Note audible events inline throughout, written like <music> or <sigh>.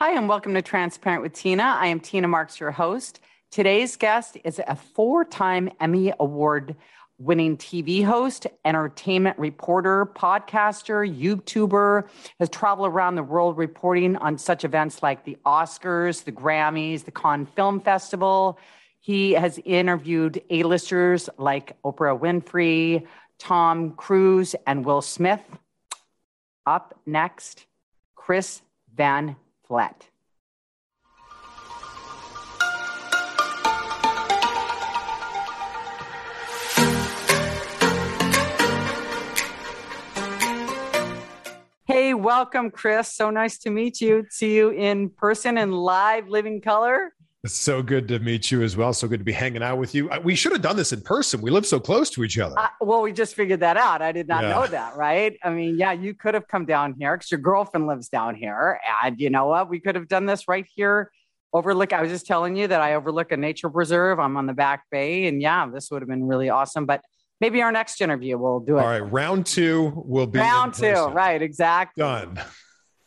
Hi, and welcome to Transparent with Tina. I am Tina Marks, your host. Today's guest is a four time Emmy Award winning TV host, entertainment reporter, podcaster, YouTuber, has traveled around the world reporting on such events like the Oscars, the Grammys, the Cannes Film Festival. He has interviewed A-listers like Oprah Winfrey, Tom Cruise, and Will Smith. Up next, Chris Van Vliet. Hey, welcome, Chris. So nice to meet you. See you in person and live, living color. It's so good to meet you as well. So good to be hanging out with you. We should have done this in person. We live so close to each other. Uh, well, we just figured that out. I did not yeah. know that, right? I mean, yeah, you could have come down here because your girlfriend lives down here. And you know what? We could have done this right here. Overlook, I was just telling you that I overlook a nature preserve. I'm on the back bay. And yeah, this would have been really awesome. But maybe our next interview we'll do it. All right. Round two will be round two. Right. Exactly. Done.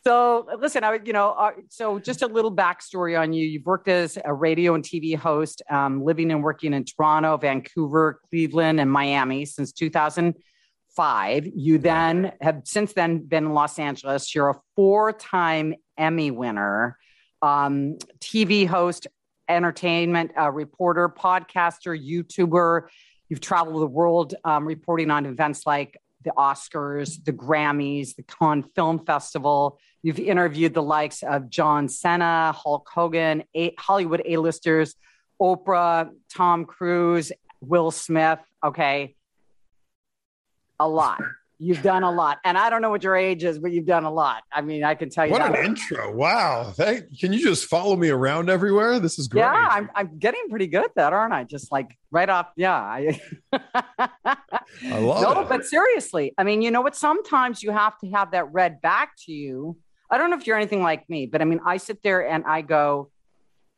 So listen, I you know, uh, so just a little backstory on you. You've worked as a radio and TV host, um, living and working in Toronto, Vancouver, Cleveland, and Miami since 2005. You then have since then been in Los Angeles. You're a four-time Emmy winner, um, TV host, entertainment uh, reporter, podcaster, YouTuber. You've traveled the world um, reporting on events like the Oscars, the Grammys, the Cannes Film Festival. You've interviewed the likes of John Cena, Hulk Hogan, a- Hollywood A-listers, Oprah, Tom Cruise, Will Smith. Okay. A lot. You've done a lot. And I don't know what your age is, but you've done a lot. I mean, I can tell you. What that. an intro. Wow. Can you just follow me around everywhere? This is great. Yeah, I'm, I'm getting pretty good at that, aren't I? Just like right off. Yeah. I, <laughs> I love no, it. but seriously, I mean, you know what? Sometimes you have to have that read back to you. I don't know if you're anything like me, but I mean, I sit there and I go,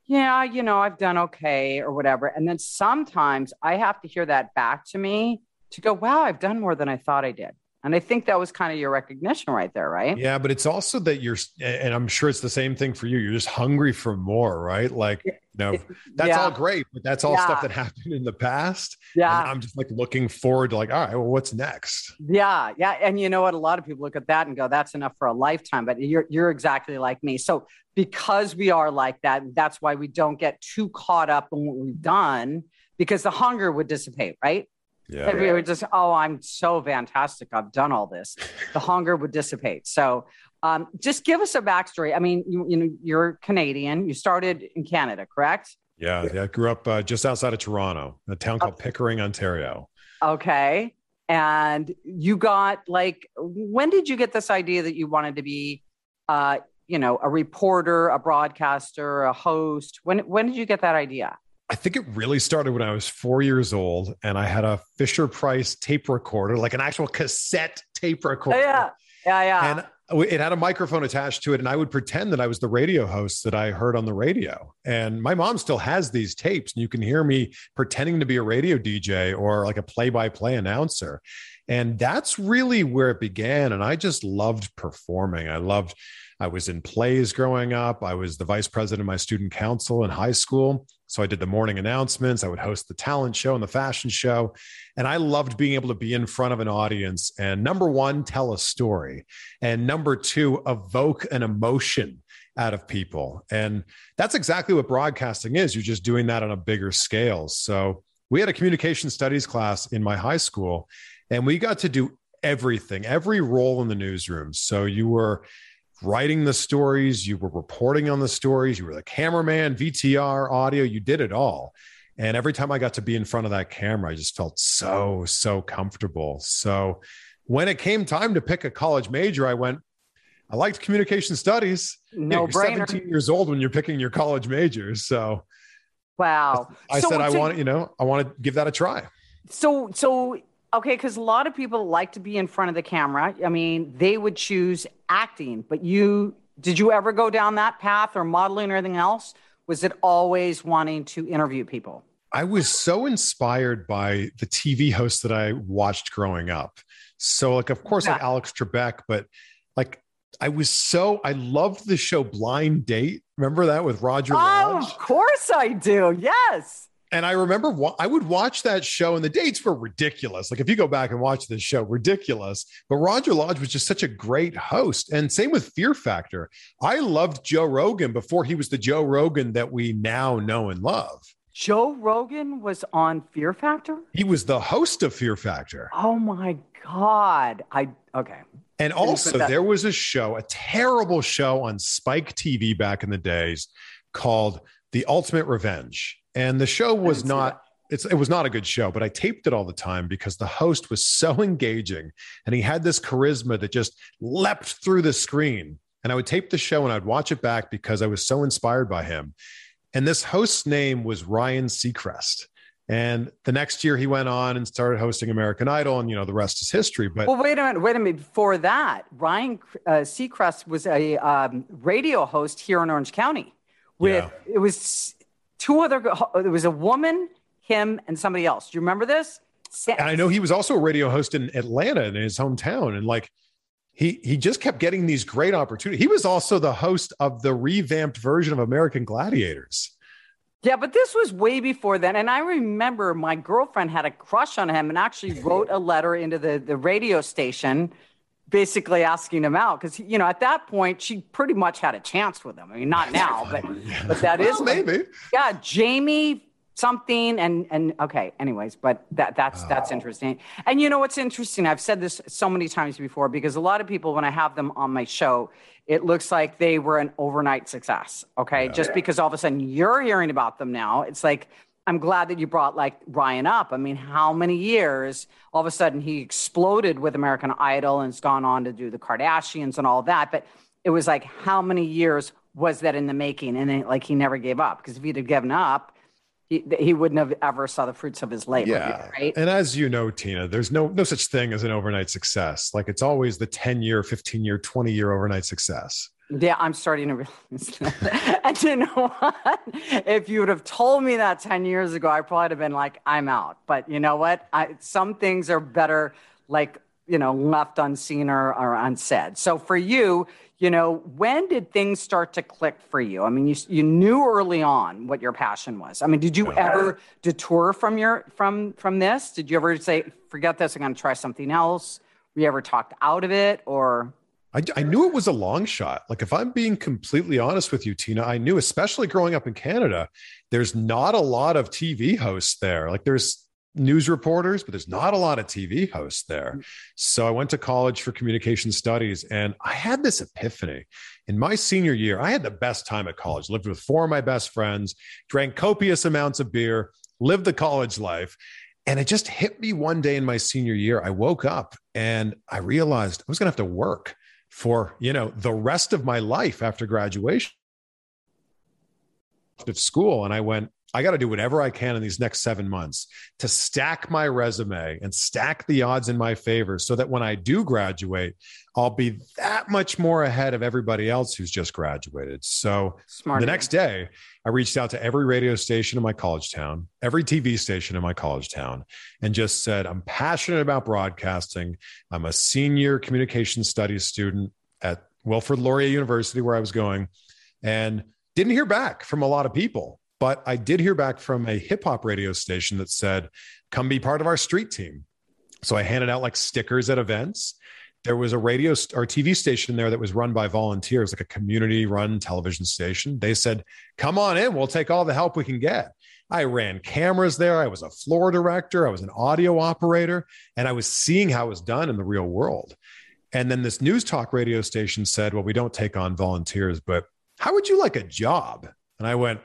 yeah, you know, I've done okay or whatever. And then sometimes I have to hear that back to me to go, wow, I've done more than I thought I did. And I think that was kind of your recognition right there, right? Yeah, but it's also that you're, and I'm sure it's the same thing for you. You're just hungry for more, right? Like, you know, that's yeah. all great, but that's all yeah. stuff that happened in the past. Yeah. And I'm just like looking forward to like, all right, well, what's next? Yeah. Yeah. And you know what? A lot of people look at that and go, that's enough for a lifetime, but you're, you're exactly like me. So because we are like that, that's why we don't get too caught up in what we've done because the hunger would dissipate, right? Yeah. If we were just, oh, I'm so fantastic. I've done all this. The hunger would dissipate. So um, just give us a backstory. I mean, you, you know, you're Canadian. You started in Canada, correct? Yeah. Yeah. I grew up uh, just outside of Toronto, a town called okay. Pickering, Ontario. Okay. And you got like, when did you get this idea that you wanted to be, uh, you know, a reporter, a broadcaster, a host? When when did you get that idea? I think it really started when I was four years old and I had a Fisher Price tape recorder, like an actual cassette tape recorder. Oh, yeah. Yeah. Yeah. And it had a microphone attached to it. And I would pretend that I was the radio host that I heard on the radio. And my mom still has these tapes, and you can hear me pretending to be a radio DJ or like a play by play announcer. And that's really where it began. And I just loved performing. I loved I was in plays growing up. I was the vice president of my student council in high school. So I did the morning announcements. I would host the talent show and the fashion show. And I loved being able to be in front of an audience and number one, tell a story. And number two, evoke an emotion out of people. And that's exactly what broadcasting is. You're just doing that on a bigger scale. So we had a communication studies class in my high school, and we got to do everything, every role in the newsroom. So you were writing the stories, you were reporting on the stories, you were the cameraman, VTR, audio, you did it all. And every time I got to be in front of that camera, I just felt so, so comfortable. So when it came time to pick a college major, I went, I liked communication studies. No <laughs> yeah, brainer. 17 years old when you're picking your college majors. So wow. I, I so, said, I so, want, you know, I want to give that a try. So, so Okay, because a lot of people like to be in front of the camera. I mean, they would choose acting, but you did you ever go down that path or modeling or anything else? Was it always wanting to interview people? I was so inspired by the TV hosts that I watched growing up. So, like, of course, yeah. like Alex Trebek, but like I was so I loved the show Blind Date. Remember that with Roger Oh, Lodge? of course I do. Yes. And I remember wa- I would watch that show, and the dates were ridiculous. Like if you go back and watch this show, ridiculous. But Roger Lodge was just such a great host, and same with Fear Factor. I loved Joe Rogan before he was the Joe Rogan that we now know and love. Joe Rogan was on Fear Factor. He was the host of Fear Factor. Oh my God. I okay. And also, that- there was a show, a terrible show on Spike TV back in the days called The Ultimate Revenge. And the show was not. It's, it was not a good show, but I taped it all the time because the host was so <laughs> engaging and he had this charisma that just leapt through the screen. And I would tape the show and I'd watch it back because I was so inspired by him. And this host's name was Ryan Seacrest. And the next year he went on and started hosting American Idol, and you know the rest is history. But Well, wait a minute. Wait a minute. Before that, Ryan uh, Seacrest was a um, radio host here in Orange County. With it was two other. There was a woman, him, and somebody else. Do you remember this? And I know he was also a radio host in Atlanta in his hometown. And like he he just kept getting these great opportunities. He was also the host of the revamped version of American Gladiators. Yeah, but this was way before then. And I remember my girlfriend had a crush on him and actually wrote a letter into the, the radio station basically asking him out. Because, you know, at that point, she pretty much had a chance with him. I mean, not <laughs> now, but, but that is Well, maybe. Yeah, Jamie something and and okay anyways but that that's ah. that's interesting and you know what's interesting i've said this so many times before because a lot of people when i have them on my show it looks like they were an overnight success okay just because all of a sudden you're hearing about them now it's like i'm glad that you brought like ryan up i mean how many years all of a sudden he exploded with american idol and has gone on to do the kardashians and all that but it was like how many years was that in the making and then like he never gave up because if he'd have given up he, he wouldn't have ever saw the fruits of his labor Yeah. right And as you know, Tina, there's no no such thing as an overnight success. Like it's always the 10 year, 15 year, 20 year overnight success. Yeah i'm starting to realize <laughs> that. and you know what? If you would have told me that 10 years ago i probably would have been like i'm out. But you know what? I, some things are better like you know left unseen or, or unsaid. So for you you know when did things start to click for you? I mean you, you knew early on what your passion was. I mean did you ever detour from your from from this? Did you ever say forget this i'm going to try something else were you ever talked out of it or I, I knew it was a long shot. Like, if I'm being completely honest with you, Tina, I knew, especially growing up in Canada, there's not a lot of TV hosts there. Like, there's news reporters, but there's not a lot of TV hosts there. Mm. So I went to college for communication studies and I had this epiphany. In my senior year, I had the best time at college, lived with four of my best friends, drank copious amounts of beer, lived the college life. And it just hit me one day in my senior year. I woke up and I realized I was going to have to work for you know the rest of my life after graduation of school. And i went i got to do whatever i can in these next seven months to stack my resume and stack the odds in my favor so that when i do graduate i'll be that much more ahead of everybody else who's just graduated. So smart the you. next day i reached out to every radio station in my college town every tv station in my college town and just said i'm passionate about broadcasting. I'm a senior communication studies student at wilfrid laurier university where i was going and didn't hear back from a lot of people but i did hear back from a hip-hop radio station that said come be part of our street team so i handed out like stickers at events there was a radio or TV station there that was run by volunteers, like a community run television station. They said, Come on in, we'll take all the help we can get. I ran cameras there. I was a floor director. I was an audio operator, and I was seeing how it was done in the real world. And then this news talk radio station said, Well, we don't take on volunteers, but how would you like a job? And I went,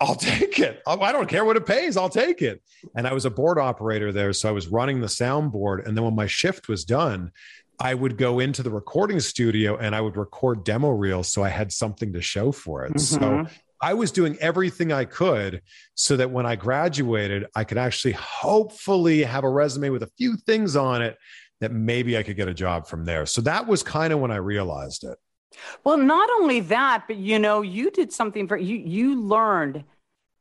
I'll take it. I don't care what it pays. I'll take it. And I was a board operator there. So I was running the soundboard. And then when my shift was done, I would go into the recording studio and I would record demo reels so I had something to show for it. So Mhm. I was doing everything I could so that when I graduated, I could actually hopefully have a resume with a few things on it that maybe I could get a job from there. So that was kind of when I realized it. Well, not only that, but you know, you did something for you. You learned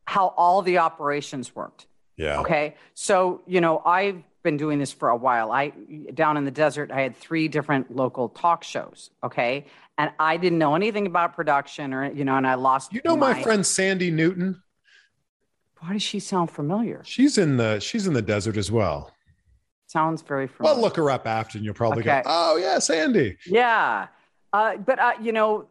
how all the operations worked. Yeah. Okay, so you know, I've been doing this for a while. I down in the desert, I had three different local talk shows. Okay, and I didn't know anything about production or you know, and I lost. You know my, my friend Sandy Newton. Why does she sound familiar? She's in the she's in the desert as well. Sounds very familiar. Well, look her up after, and you'll probably okay. go, "Oh yeah, Sandy." Yeah, uh, but uh, you know,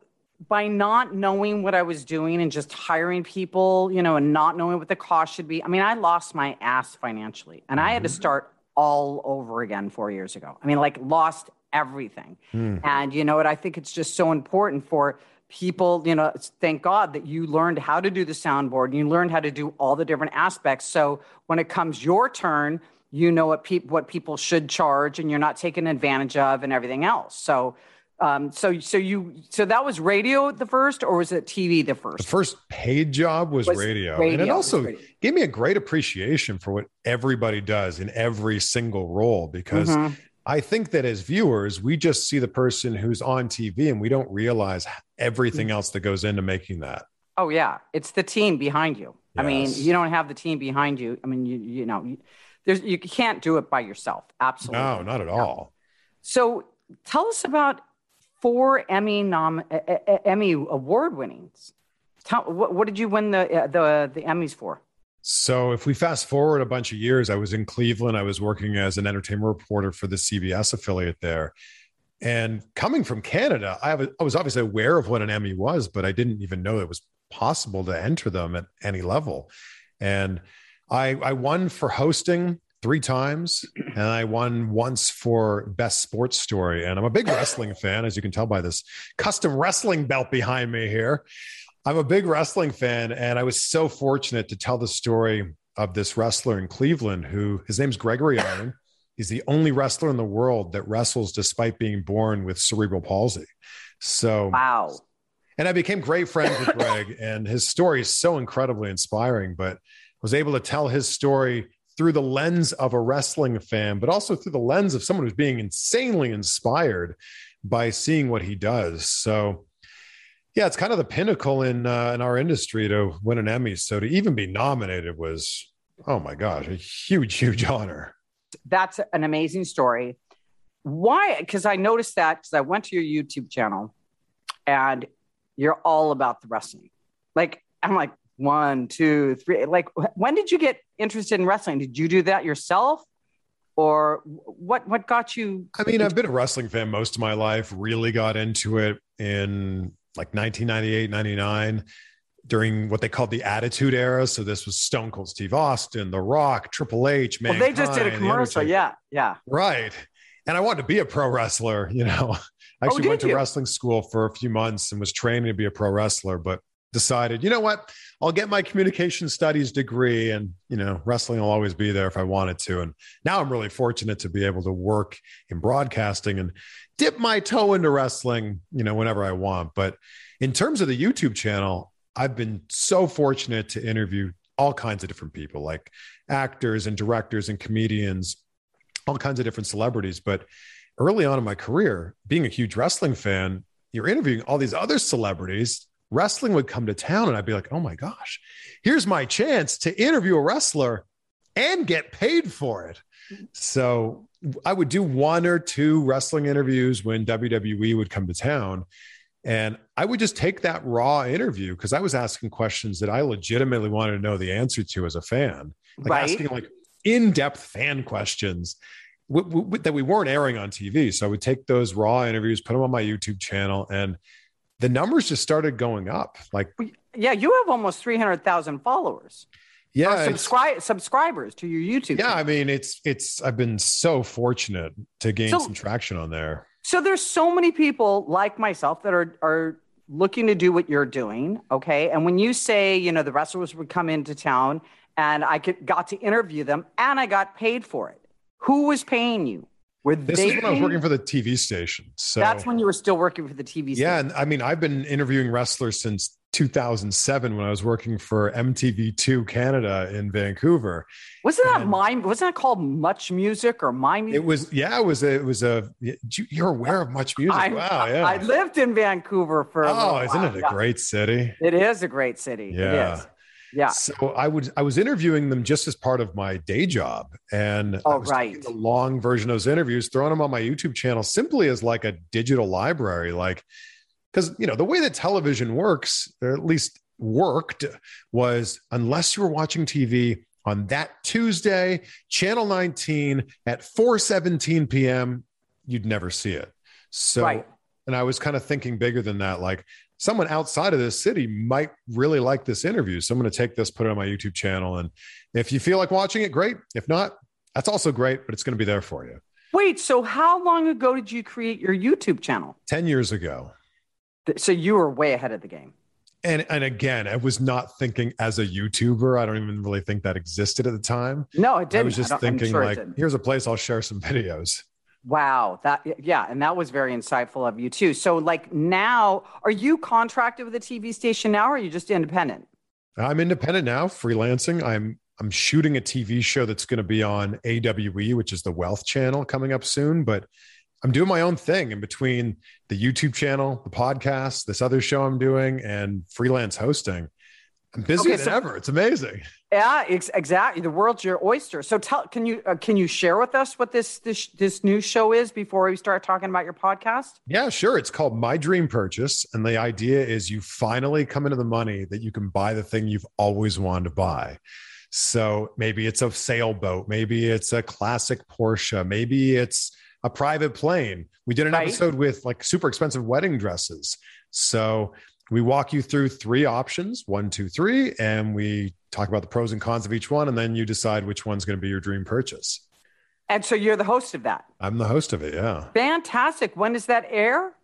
by not knowing what I was doing and just hiring people, you know, and not knowing what the cost should be. I mean, I lost my ass financially, and mm-hmm. I had to mm-hmm. start all over again four years ago. I mean, like lost everything. Mm. And you know what? I think it's just so important for people, you know, thank God that you learned how to do the soundboard and you learned how to do all the different aspects. So when it comes your turn, you know what people what people should charge and you're not taken advantage of and everything else. So um, so so you so that was radio the first or was it TV the first? The first paid job was, was radio. radio. And it also gave me a great appreciation for what everybody does in every single role because mm-hmm. I think that as viewers, we just see the person who's on TV and we don't realize everything else that goes into making that. Oh yeah, it's the team behind you. Yes. I mean, you don't have the team behind you. I mean, you you know, there's you can't do it by yourself. Absolutely. No, not at all. So, tell us about four Emmy nom Emmy award winnings. Tell, what, what did you win the uh, the the Emmys for? So, if we fast forward a bunch of years, I was in Cleveland. I was working as an entertainment reporter for the CBS affiliate there. And coming from Canada, I, I was obviously aware of what an Emmy was, but I didn't even know it was possible to enter them at any level. And I, I won for hosting three times, and I won once for best sports story. And I'm a big wrestling fan, as you can tell by this custom wrestling belt behind me here. I'm a big wrestling fan, and I was so fortunate to tell the story of this wrestler in Cleveland who his name's Gregory Iron. He's the only wrestler in the world that wrestles despite being born with cerebral palsy. So, wow. And I became great friends with Greg, and his story is so incredibly inspiring. But was able to tell his story through the lens of a wrestling fan, but also through the lens of someone who's being insanely inspired by seeing what he does. So, yeah, it's kind of the pinnacle in uh, in our industry to win an Emmy. So to even be nominated was, oh my gosh, a huge, huge <laughs> honor. That's an amazing story. Why? Because I noticed that because I went to your YouTube channel, and you're all about the wrestling. Like I'm like, one, two, three. Like, when did you get interested in wrestling? Did you do that yourself? Or what what got you? I mean, I've been a wrestling fan most of my life. Really got into it in like 1998, 99 during what they called the Attitude Era. So this was Stone Cold Steve Austin, The Rock, Triple H, man. Well, they just did a commercial. Yeah, yeah. Right. And I wanted to be a pro wrestler. You know, <laughs> I oh, actually oh, went to you? wrestling school for a few months and was training to be a pro wrestler, but decided, you know what? I'll get my communication studies degree and, you know, wrestling will always be there if I wanted to. And now I'm really fortunate to be able to work in broadcasting and dip my toe into wrestling, you know, whenever I want. But in terms of the YouTube channel, I've been so fortunate to interview all kinds of different people like actors and directors and comedians, all kinds of different celebrities. But early on in my career, being a huge wrestling fan, you're interviewing all these other celebrities wrestling would come to town and I'd be like, oh my gosh, here's my chance to interview a wrestler and get paid for it. So I would do one or two wrestling interviews when WWE would come to town. And I would just take that raw interview because I was asking questions that I legitimately wanted to know the answer to as a fan, like right. asking like in-depth fan questions w- w- that we weren't airing on TV. So I would take those raw interviews, put them on my YouTube channel, and the numbers just started going up. Like, yeah, you have almost 300,000 followers. Yeah. Subscribe subscribers to your YouTube. Yeah. Channel. I mean, it's, it's, I've been so fortunate to gain so, some traction on there. So there's so many people like myself that are, are looking to do what you're doing. Okay. And when you say, you know, the wrestlers would come into town and I could, got to interview them and I got paid for it. Who was paying you? Were this is when I was working for the TV station. So that's when you were still working for the TV station. Yeah, and I mean, I've been interviewing wrestlers since 2007 when I was working for MTV2 Canada in Vancouver. Wasn't that my? Wasn't that called Much Music or My Music? It was. Yeah, it was. A, it was a. You're aware of Much Music? I, wow. Yeah. I lived in Vancouver for. oh, isn't while. it a great city? It is a great city. Yeah. Yeah. So I would I was interviewing them just as part of my day job, and oh I was right, the long version of those interviews, throwing them on my YouTube channel simply as like a digital library, like because you know the way that television works, or at least worked, was unless you were watching TV on that Tuesday, channel 19 at 4:17 p.m., you'd never see it. So, right. and I was kind of thinking bigger than that, like someone outside of this city might really like this interview. So I'm going to take this, put it on my YouTube channel. And if you feel like watching it, great. If not, that's also great, but it's going to be there for you. Wait, so how long ago did you create your YouTube channel? 10 years ago. So you were way ahead of the game. And, and again, I was not thinking as a YouTuber. I don't even really think that existed at the time. No, it didn't. I was just I thinking, sure like, here's a place I'll share some <laughs> videos. Wow, that yeah, and that was very insightful of you too. So like now, are you contracted with a TV station now or are you just independent? I'm independent now, freelancing. I'm I'm shooting a TV show that's going to be on AWE, which is the Wealth Channel coming up soon, but I'm doing my own thing in between the YouTube channel, the podcast, this other show I'm doing and freelance hosting. Busier okay, so, than ever. It's amazing. Yeah, ex- exactly. The world's your oyster. So tell, can you uh, can you share with us what this this this new show is before we start talking about your podcast? Yeah, sure. It's called My Dream Purchase, and the idea is you finally come into the money that you can buy the thing you've always wanted to buy. So maybe it's a sailboat, maybe it's a classic Porsche, maybe it's a private plane. We did an right. episode with like super expensive wedding dresses. So we walk you through three options one, two, three, and we talk about the pros and cons of each one. And then you decide which one's going to be your dream purchase. And so you're the host of that. I'm the host of it. Yeah. Fantastic. When does that air?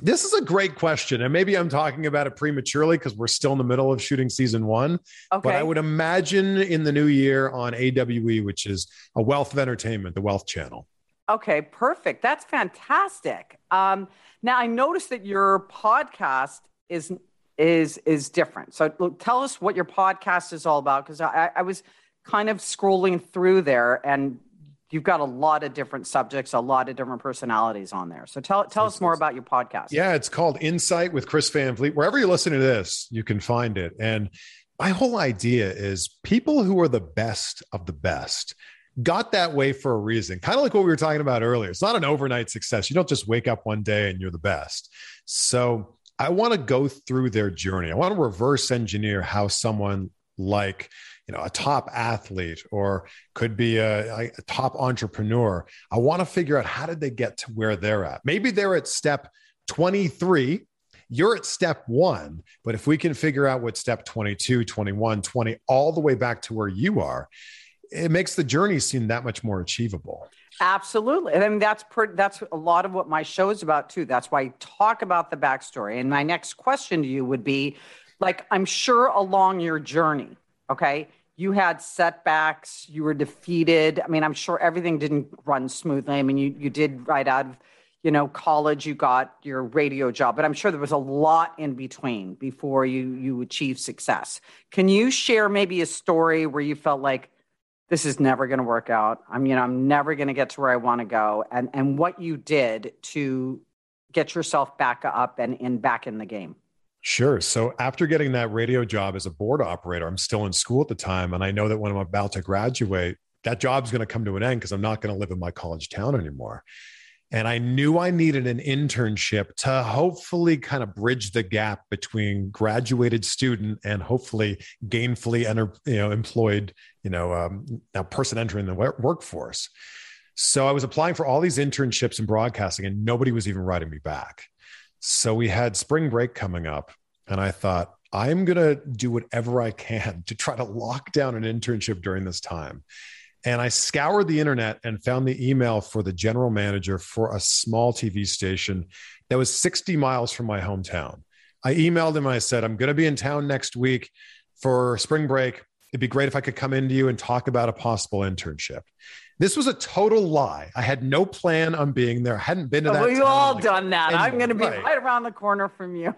This is a great question. And maybe I'm talking about it prematurely because we're still in the middle of shooting season one. Okay. But I would imagine in the new year on AWE, which is a wealth of entertainment, the Wealth Channel. Okay, perfect. That's fantastic. Um, now I noticed that your podcast is is is different. So tell us what your podcast is all about because I, I was kind of scrolling through there and you've got a lot of different subjects, a lot of different personalities on there. So tell tell us more about your podcast. Yeah, it's called Insight with Chris Van Vliet. Wherever you listen to this, you can find it. And my whole idea is people who are the best of the best got that way for a reason. Kind of like what we were talking about earlier. It's not an overnight success. You don't just wake up one day and you're the best. So I want to go through their journey. I want to reverse engineer how someone like you know a top athlete or could be a, a, top entrepreneur i want to figure out how did they get to where they're at maybe they're at step 23 you're at step one but if we can figure out what step 22 21 20 all the way back to where you are it makes the journey seem that much more achievable. Absolutely. And I mean, that's per, that's a lot of what my show is about too. That's why I talk about the backstory. And my next question to you would be like, I'm sure along your journey, okay, you had setbacks, you were defeated. I mean, I'm sure everything didn't run smoothly. I mean, you, you did right out of, you know, college, you got your radio job, but I'm sure there was a lot in between before you, you achieved success. Can you share maybe a story where you felt like, this is never going to work out. I'm, you know, I'm never going to get to where I want to go. And and what you did to get yourself back up and in back in the game. Sure. So after getting that radio job as a board operator, I'm still in school at the time, and I know that when I'm about to graduate, that job's going to come to an end because I'm not going to live in my college town anymore. And I knew I needed an internship to hopefully kind of bridge the gap between graduated student and hopefully gainfully enter, you know, employed, you know, um, person entering the workforce. So I was applying for all these internships in broadcasting and nobody was even writing me back. So we had spring break coming up and I thought, I'm going to do whatever I can <laughs> to try to lock down an internship during this time. And I scoured the internet and found the email for the general manager for a small TV station that was 60 miles from my hometown. I emailed him and I said, I'm going to be in town next week for spring break. It'd be great if I could come into you and talk about a possible internship. This was a total lie. I had no plan on being there. I hadn't been to that. We've all like, done that. I'm going to be right. right. around the corner from you.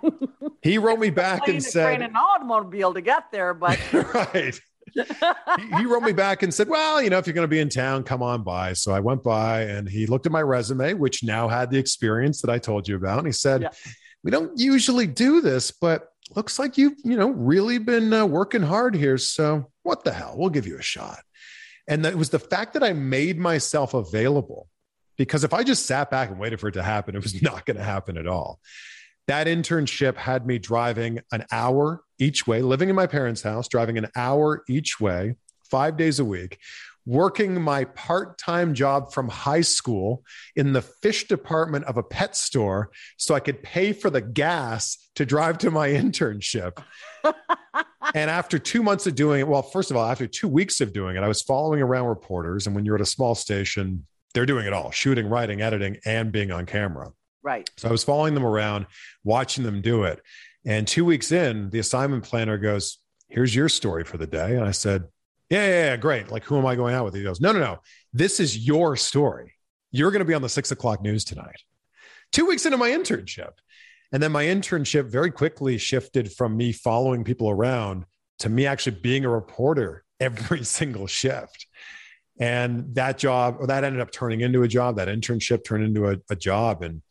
he wrote me <laughs> back and said, "An automobile to get there," but <laughs> right he, he, wrote me back and said, Well, you know, if you're going to be in town, come on by. So I went by and he looked at my resume, which now had the experience that I told you about. And he said, yeah. We don't usually do this, but looks like you've, you know, really been uh, working hard here. So what the hell? We'll give you a shot. And it was the fact that I made myself available because if I just sat back and waited for it to happen, it was <laughs> not going to happen at all. That internship had me driving an hour each way, living in my parents' house, driving an hour each way, five days a week, working my part time job from high school in the fish department of a pet store so I could pay for the gas to drive to my <laughs> internship. <laughs> and after two months of doing it, well, first of all, after two weeks of doing it, I was following around reporters. And when you're at a small station, they're doing it all shooting, writing, editing, and being on camera. Right. So I was following them around, watching them do it. And two weeks in, the assignment planner goes, Here's your story for the day. And I said, yeah, yeah, yeah, great. Like, who am I going out with? He goes, No, no, no. This is your story. You're going to be on the six o'clock news tonight. Two weeks into my internship. And then my internship very quickly shifted from me following people around to me actually being a reporter every <laughs> single shift. And that job, or that ended up turning into a job, that internship turned into a, a job. And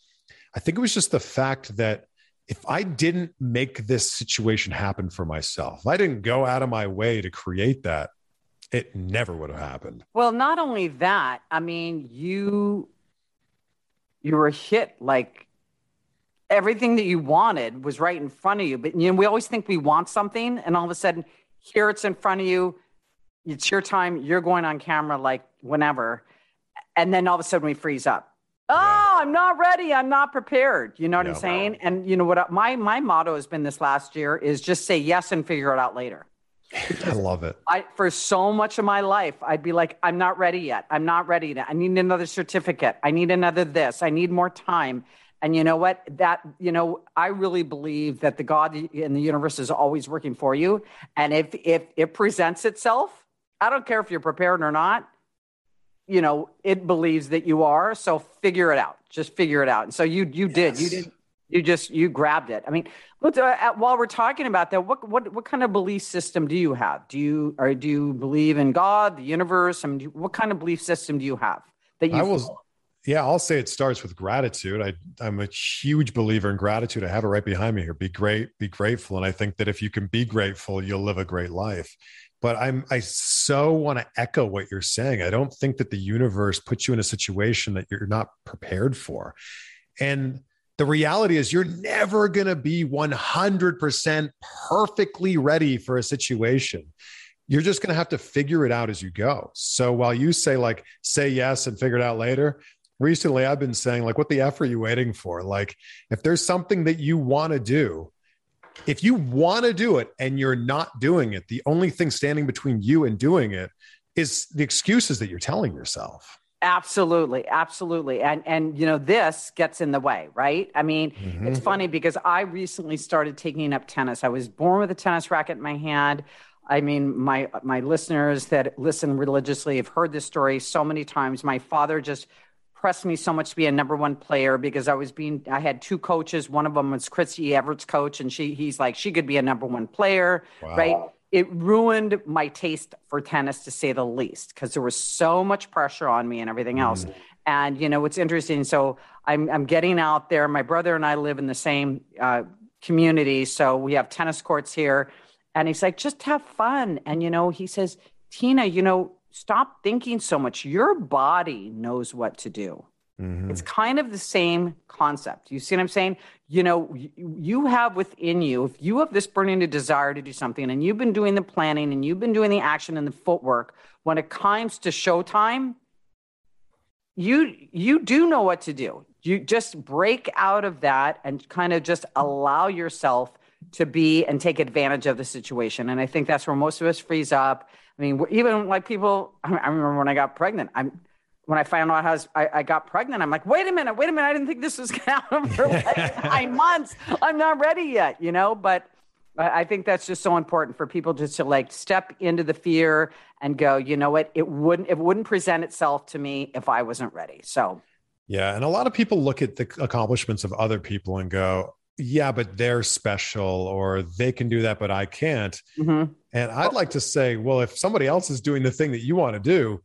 I think it was just the fact that if I didn't make this situation happen for myself, I didn't go out of my way to create that, it never would have happened. Well, not only that, I mean, you you were hit like everything that you wanted was right in front of you. But you know, we always think we want something, and all of a sudden, here it's in front of you. It's your time. You're going on camera like whenever, and then all of a sudden we freeze up. Oh. I'm not ready. I'm not prepared. You know what yeah, I'm saying? And you know what? Uh, my my motto has been this last year is just say yes and figure it out later. <laughs> I love it. I for so much of my life, I'd be like, I'm not ready yet. I'm not ready yet. I need another certificate. I need another this. I need more time. And you know what? That you know, I really believe that the God in the universe is always working for you. And if if it presents itself, I don't care if you're prepared or not. You know, it believes that you are. So figure it out. Just figure it out. And so you you did. You did you just you grabbed it. I mean, look, uh, while we're talking about that, what what what kind of belief system do you have? Do you or do you believe in God, the universe? I mean, what kind of belief system do you have that you? I was, yeah, I'll say it starts with gratitude. I I'm a huge believer in gratitude. I have it right behind me here. Be great, be grateful, and I think that if you can be grateful, you'll live a great life. But I'm I so want to echo what you're saying. I don't think that the universe puts you in a situation that you're not prepared for, and the reality is you're never going to be 100% perfectly ready for a situation. You're just going to have to figure it out as you go. So while you say like say yes and figure it out later recently i've been saying like what the f are you waiting for? Like if there's something that you want to do if you want to do it and you're not doing it the only thing standing between you and doing it is the excuses that you're telling yourself Absolutely, absolutely. And and you know this gets in the way, right? I mean, mm-hmm. it's funny because I recently started taking up tennis. I was born with a tennis racket in my hand. I mean, my my listeners that listen religiously have heard this story so many times. My father just pressed me so much to be a number one player because I was being I had two coaches. One of them was Chrissy Evert's coach, and she he's like she could be a number one player, wow. right? it ruined my taste for tennis to say the least because there was so much pressure on me and everything else mm. and you know what's interesting so I'm, I'm getting out there my brother and i live in the same uh, community so we have tennis courts here and he's like just have fun and you know he says tina you know stop thinking so much your body knows what to do Mm-hmm. It's kind of the same concept. You see what I'm saying? You know, you have within you, if you have this burning desire to do something and you've been doing the planning and you've been doing the action and the footwork, when it comes to showtime, you you do know what to do. You just break out of that and kind of just allow yourself to be and take advantage of the situation. And I think that's where most of us freeze up. I mean, even like people, I remember when I got pregnant, I'm when I found out was, I, I, got pregnant, I'm like, wait a minute, wait a minute. I didn't think this was <laughs> going to happen for like nine months. I'm not ready yet, you know, but I think that's just so important for people just to like step into the fear and go, you know what, it wouldn't, it wouldn't present itself to me if I wasn't ready. So, yeah. And a lot of people look at the accomplishments of other people and go, yeah, but they're special or they can do that, but I can't. Mm-hmm. And I'd like to say, well, if somebody else is doing the thing that you want to do,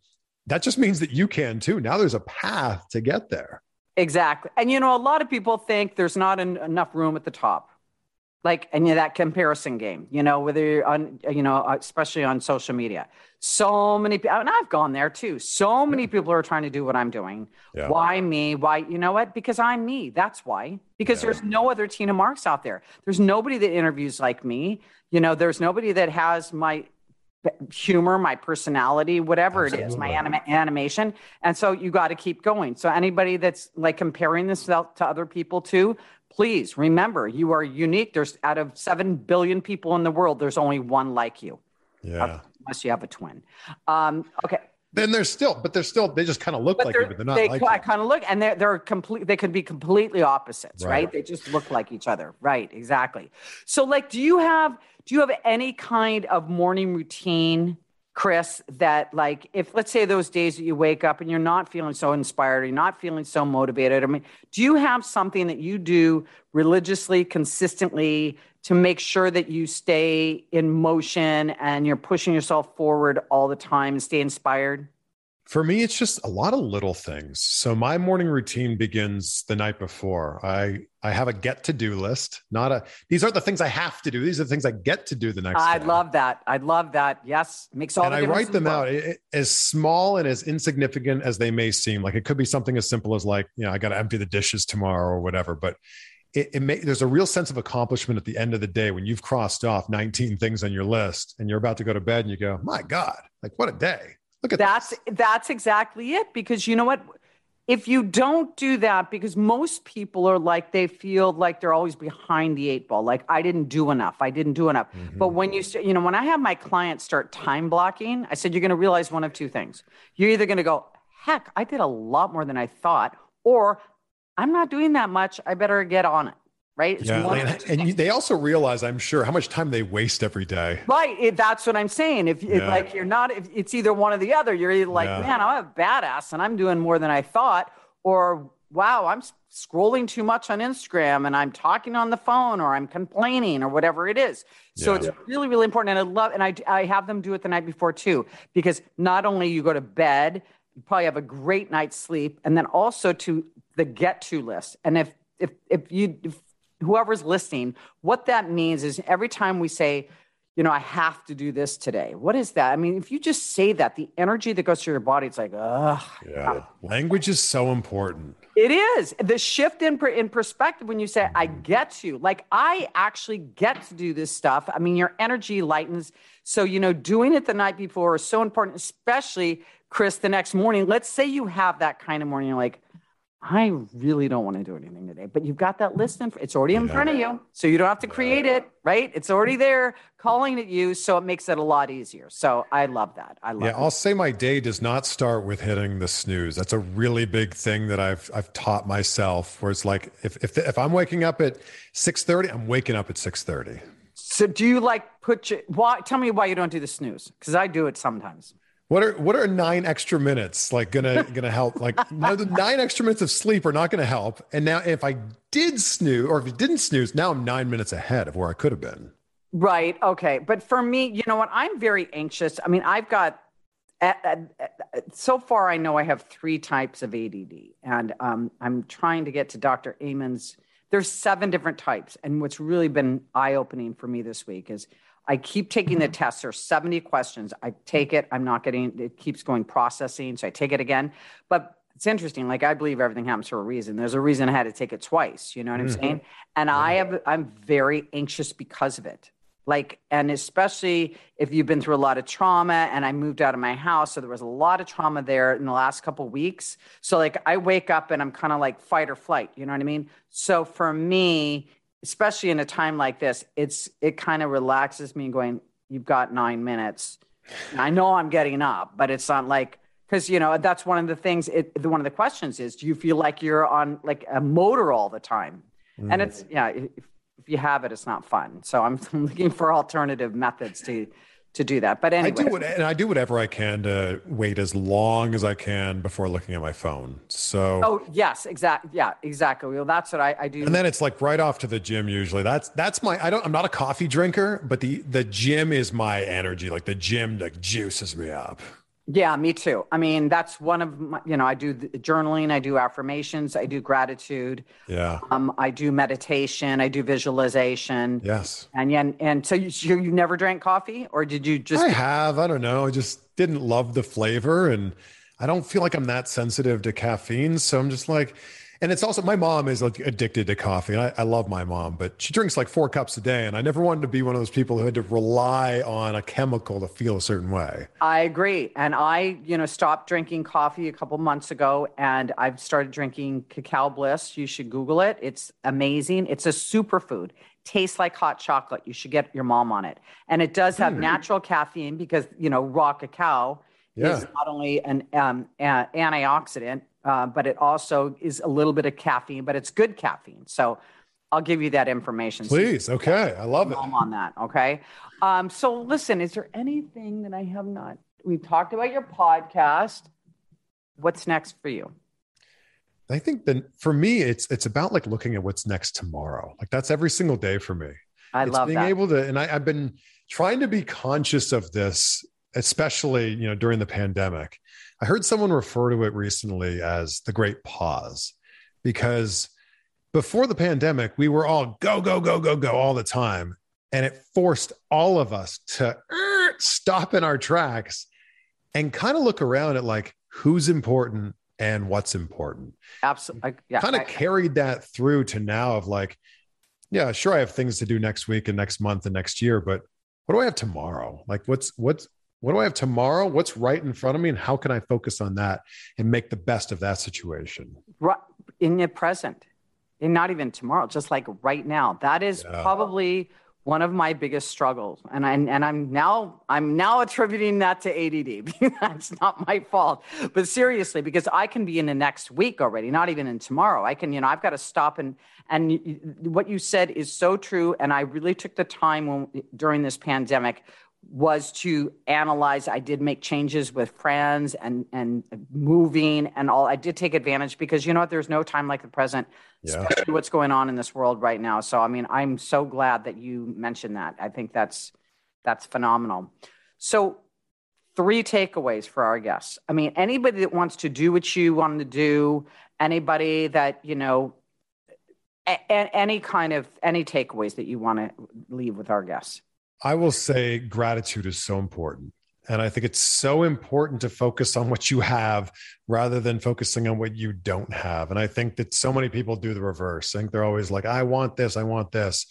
that just means that you can too. Now there's a path to get there. Exactly. And you know, a lot of people think there's not enough room at the top. Like and yeah, that comparison game you know whether you're on you know uh, especially on social media. So many people and i've gone there too. So many people are trying to do what i'm doing. Yeah. why me? Why you know what? Because i'm me. That's why. Because yeah. there's no other tina marks out there. There's nobody that interviews like me. You know there's nobody that has my humor my personality whatever Absolutely. it is my anim- animation. And so you got to keep going. So anybody that's like comparing this to other people too please remember you are unique. There's out of 7 billion people in the world, there's only one like you. Yeah. Unless you have a twin. Um, okay. Then they're still, but they're still, they just kind of look but like you, but they're not they like kind of look, and they're, they're complete, they could be completely opposites, right. right? They just look like each other. Right. Exactly. So, like, do you have, do you have any kind of morning routine Chris, that like if let's say those days that you wake up and you're not feeling so inspired, you're not feeling so motivated. I mean, do you have something that you do religiously, consistently to make sure that you stay in motion and you're pushing yourself forward all the time and stay inspired? For me, it's just a lot of little things. So my morning routine begins the night before. I I have a get to do list, not a. These aren't the things I have to do. These are the things I get to do the next. I day. love that. I love that. Yes, makes all. And I write them out it, as small and as insignificant as they may seem. Like it could be something as simple as like you know I got to empty the dishes tomorrow or whatever. But it, it may, there's a real sense of accomplishment at the end of the day when you've crossed off 19 things on your list and you're about to go to bed and you go, my God, like what a day. Look at that's this. that's exactly it. Because you know what? If you don't do that, because most people are like they feel like they're always behind the eight ball, like I didn't do enough, I didn't do enough. Mm-hmm. But when you you know when I have my clients start time blocking, I said you're going to realize one of two things. You're either going to go, heck, I did a lot more than I thought, or I'm not doing that much. I better get on it right? It's yeah, and, and you, they also realize, I'm sure, how much time they waste every day. Right. It, that's what I'm saying. If, yeah. like you're not, if it's either one or the other. You're either like, yeah. man, I'm a badass and I'm doing more than I thought, or wow, I'm scrolling too much on Instagram and I'm talking on the phone or I'm complaining or whatever it is. So yeah. it's really, really important. And I love, and I, I have them do it the night before too, because not only you go to bed, you probably have a great night's sleep, and then also to the get to list. And if if if you if whoever's listening, what that means is every time we say, you know, I have to do this today. What is that? I mean, if you just say that, the energy that goes through your body, it's like, ugh. Yeah. Language is so important. It is. The shift in, in perspective when you say, I mm-hmm. get to, like, I actually get to do this stuff. I mean, your energy lightens. So, you know, doing it the night before is so important, especially, Chris, the next morning. Let's say you have that kind of morning, you're like, I really don't want to do anything today, but you've got that list in, it's already in yeah. front of you. So you don't have to create it, right? It's already there calling at you. So it makes it a lot easier. So I love that. I love Yeah, I'll say my day does not start with hitting the snooze. That's a really big thing that I've I've taught myself where it's like if if, if I'm waking up at 6:30, I'm waking up at 6:30. So do you like put your why tell me why you don't do the snooze? Because I do it sometimes. What are what are nine extra minutes like gonna <laughs> gonna help? Like no, nine extra minutes of sleep are not gonna help. And now if I did snooze or if it didn't snooze, now I'm nine minutes ahead of where I could have been. Right. Okay. But for me, you know what? I'm very anxious. I mean, I've got so far I know I have three types of ADD, and um, I'm trying to get to Dr. Amen's. There's seven different types, and what's really been eye opening for me this week is I keep taking the tests. There's 70 questions. I take it. I'm not getting, it keeps going processing. So I take it again. But it's interesting. Like I believe everything happens for a reason. There's a reason I had to take it twice. You know what I'm mm-hmm. saying? And I have, I'm very anxious because of it. Like, and especially if you've been through a lot of trauma and I moved out of my house. So there was a lot of trauma there in the last couple weeks. So like I wake up and I'm kind of like fight or flight. You know what I mean? So for me, especially in a time like this, it's it kind of relaxes me going, you've got nine minutes. And I know I'm getting up, but it's not like because you know that's one of the things. It one of the questions is, do you feel like you're on like a motor all the time? Mm. And it's yeah, if, if you have it, it's not fun. So I'm <laughs> looking for alternative methods to to do that. But anyway, I do what, and I do whatever I can to wait as long as I can before looking at my phone. So oh yes, exactly, yeah, exactly. Well, that's what I, I do. And then it's like right off to the gym. Usually, that's that's my. I don't. I'm not a coffee drinker, but the the gym is my energy. Like the gym like juices me up. Yeah, me too. I mean, that's one of my, you know, I do journaling, I do affirmations, I do gratitude. Yeah. Um, I do meditation, I do visualization. Yes. And yeah, and so you, you never drank coffee or did you just? I have. I don't know. I just didn't love the flavor and I don't feel like I'm that sensitive to caffeine. So I'm just like, and it's also my mom is like addicted to coffee. I, I, love my mom, but she drinks like four cups a day, and I never wanted to be one of those people who had to rely on a chemical to feel a certain way. I agree, and I, you know, stopped drinking coffee a couple months ago, and I've started drinking Cacao Bliss. You should Google it; it's amazing. It's a superfood. Tastes like hot chocolate. You should get your mom on it, and it does have mm. natural caffeine because you know raw cacao yeah. is not only an um, antioxidant uh, but it also is a little bit of caffeine, but it's good caffeine. So I'll give you that information. Please. So okay. I love it. On that. Okay. Um, so listen, is there anything that I have not? We've talked about your podcast. What's next for you? I think that for me, it's it's about like looking at what's next tomorrow. Like that's every single day for me. I it's love being that. able to, and I, I've been trying to be conscious of this, especially you know during the pandemic I heard someone refer to it recently as the great pause because before the pandemic, we were all go, go, go, go, go all the time. And it forced all of us to er, stop in our tracks and kind of look around at like who's important and what's important. Absolutely. Yeah, kind of carried that through to now of like, yeah, sure, I have things to do next week and next month and next year, but what do I have tomorrow? Like, what's what's what do I have tomorrow? What's right in front of me? And how can I focus on that and make the best of that situation? Right in the present, and not even tomorrow, just like right now. That is yeah. probably one of my biggest struggles. And I and I'm now I'm now attributing that to ADD. <laughs> That's not my fault. But seriously, because I can be in the next week already, not even in tomorrow. I can, you know, I've got to stop and and what you said is so true. And I really took the time when during this pandemic was to analyze. I did make changes with friends and and moving and all. I did take advantage because you know what? There's no time like the present, yeah. especially what's going on in this world right now. So I mean, I'm so glad that you mentioned that. I think that's that's phenomenal. So three takeaways for our guests. I mean, anybody that wants to do what you want to do, anybody that you know, a- any kind of any takeaways that you want to leave with our guests. I will say gratitude is so important. And I think it's so important to focus on what you have rather than focusing on what you don't have. And I think that so many people do the reverse. I think they're always like, I want this, I want this.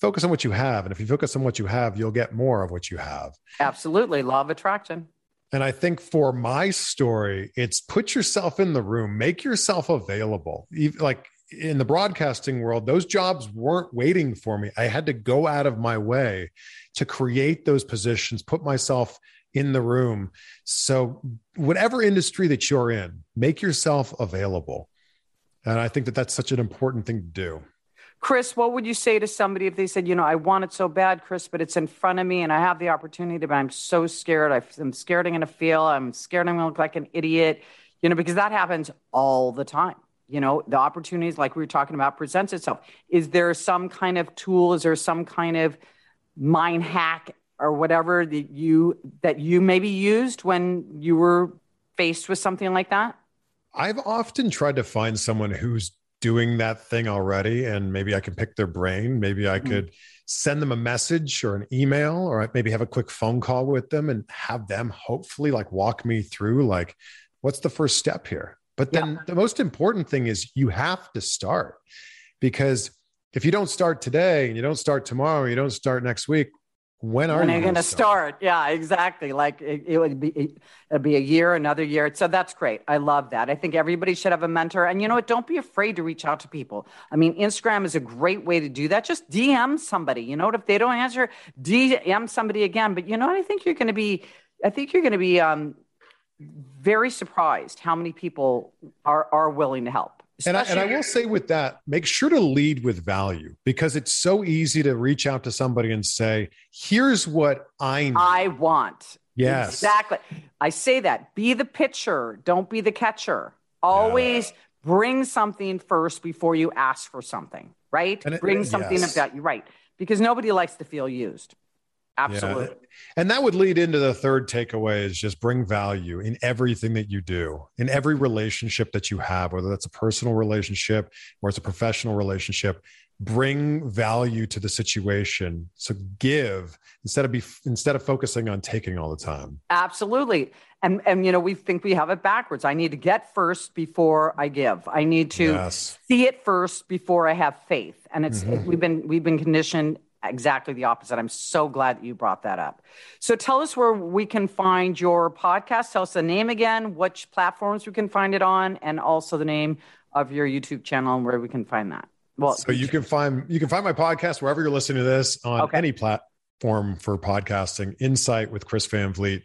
Focus on what you have. And if you focus on what you have, you'll get more of what you have. Absolutely. Law of attraction. And I think for my story, it's put yourself in the room, make yourself available. Like in the broadcasting world, those jobs weren't waiting for me. I had to go out of my way to create those positions, put myself in the room. So, whatever industry that you're in, make yourself available. And I think that that's such an important thing to do. Chris, what would you say to somebody if they said, you know, I want it so bad, Chris, but it's in front of me and I have the opportunity, but I'm so scared. I'm scared I'm going to fail. I'm scared I'm going to look like an idiot, you know, because that happens all the time you know the opportunities like we were talking about presents itself. Is there some kind of tool is there some kind of mind hack or whatever that you that you maybe used when you were faced with something like that? I've often tried to find someone who's doing that thing already and maybe i can pick their brain. Maybe i mm-hmm. could send them a message or an email or maybe have a quick phone call with them and have them hopefully like walk me through like what's the first step here but then yeah. the most important thing is you have to start because if you don't start today and you don't start tomorrow, you don't start next week, when are when you going to start? Yeah, exactly. Like it, it would be, it, would be a year, another year. So that's great. I love that. I think everybody should have a mentor. And you know what? Don't be afraid to reach out to people. I mean, Instagram is a great way to do that. Just DM somebody. You know what? If they don't answer, DM somebody again. But you know what? I think you're going to be. I think you're going to be um, very surprised how many people are are willing to help. And I, and I will say with that, make sure to lead with value because it's so easy to reach out to somebody and say, "Here's what I need. I want." Yes, exactly. I say that. Be the pitcher. Don't be the catcher. Always yeah. bring something first before you ask for something. Right? It, bring something yes. about you. Right? Because nobody likes to feel used. Absolutely. Yeah. And that would lead into the third takeaway is just bring value in everything that you do, in every relationship that you have, whether that's a personal relationship or it's a professional relationship. Bring value to the situation. So give instead of be instead of focusing on taking all the time. Absolutely. And and you know, we think we have it backwards. I need to get first before I give. I need to yes. see it first before I have faith. And it's mm-hmm. we've been we've been conditioned exactly the opposite. I'm so glad that you brought that up. So tell us where we can find your podcast. Tell us the name again, which platforms we can find it on, and also the name of your YouTube channel and where we can find that. Well, so you can find you can find my podcast wherever you're listening to this on okay. any platform for podcasting. Insight with Chris Van Vliet.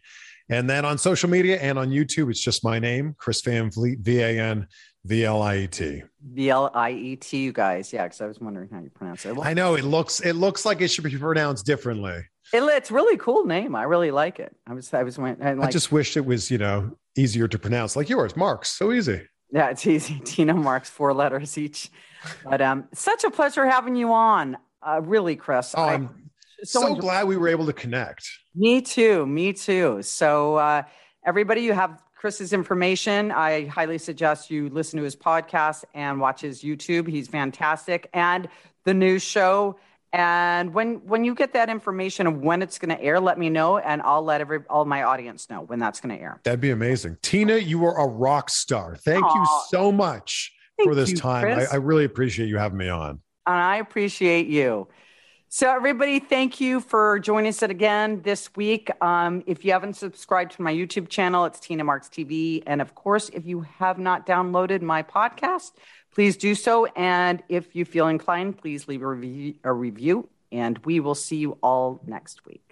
And then on social media and on YouTube, it's just my name, Chris Van Vliet, V A N V L I E T. V L I E T, you guys. Yeah, because I was wondering how you pronounce it. I know it looks it looks like it should be pronounced differently. It, it's really cool name. I really like it. I was I was went. I, like, I just wished it was you know easier to pronounce like yours, Marks. So easy. Yeah, it's easy. <laughs> Tina Marks, four letters each. But um, such a pleasure having you on. Uh, really, Chris. Oh, I'm so, so glad we were able to connect. Me too. Me too. So uh, everybody, you have Chris's information. I highly suggest you listen to his podcast and watch his YouTube. He's fantastic. And the news show. And when when you get that information of when it's going to air, let me know, and I'll let every all my audience know when that's going to air. That'd be amazing. Tina, you are a rock star. Thank Aww. you so much Thank for this you, time. I, I really appreciate you having me on. And I appreciate you. So, everybody, thank you for joining us again this week. Um, if you haven't subscribed to my YouTube channel, it's Tina Marks TV. And of course, if you have not downloaded my podcast, please do so. And if you feel inclined, please leave a review, a review and we will see you all next week.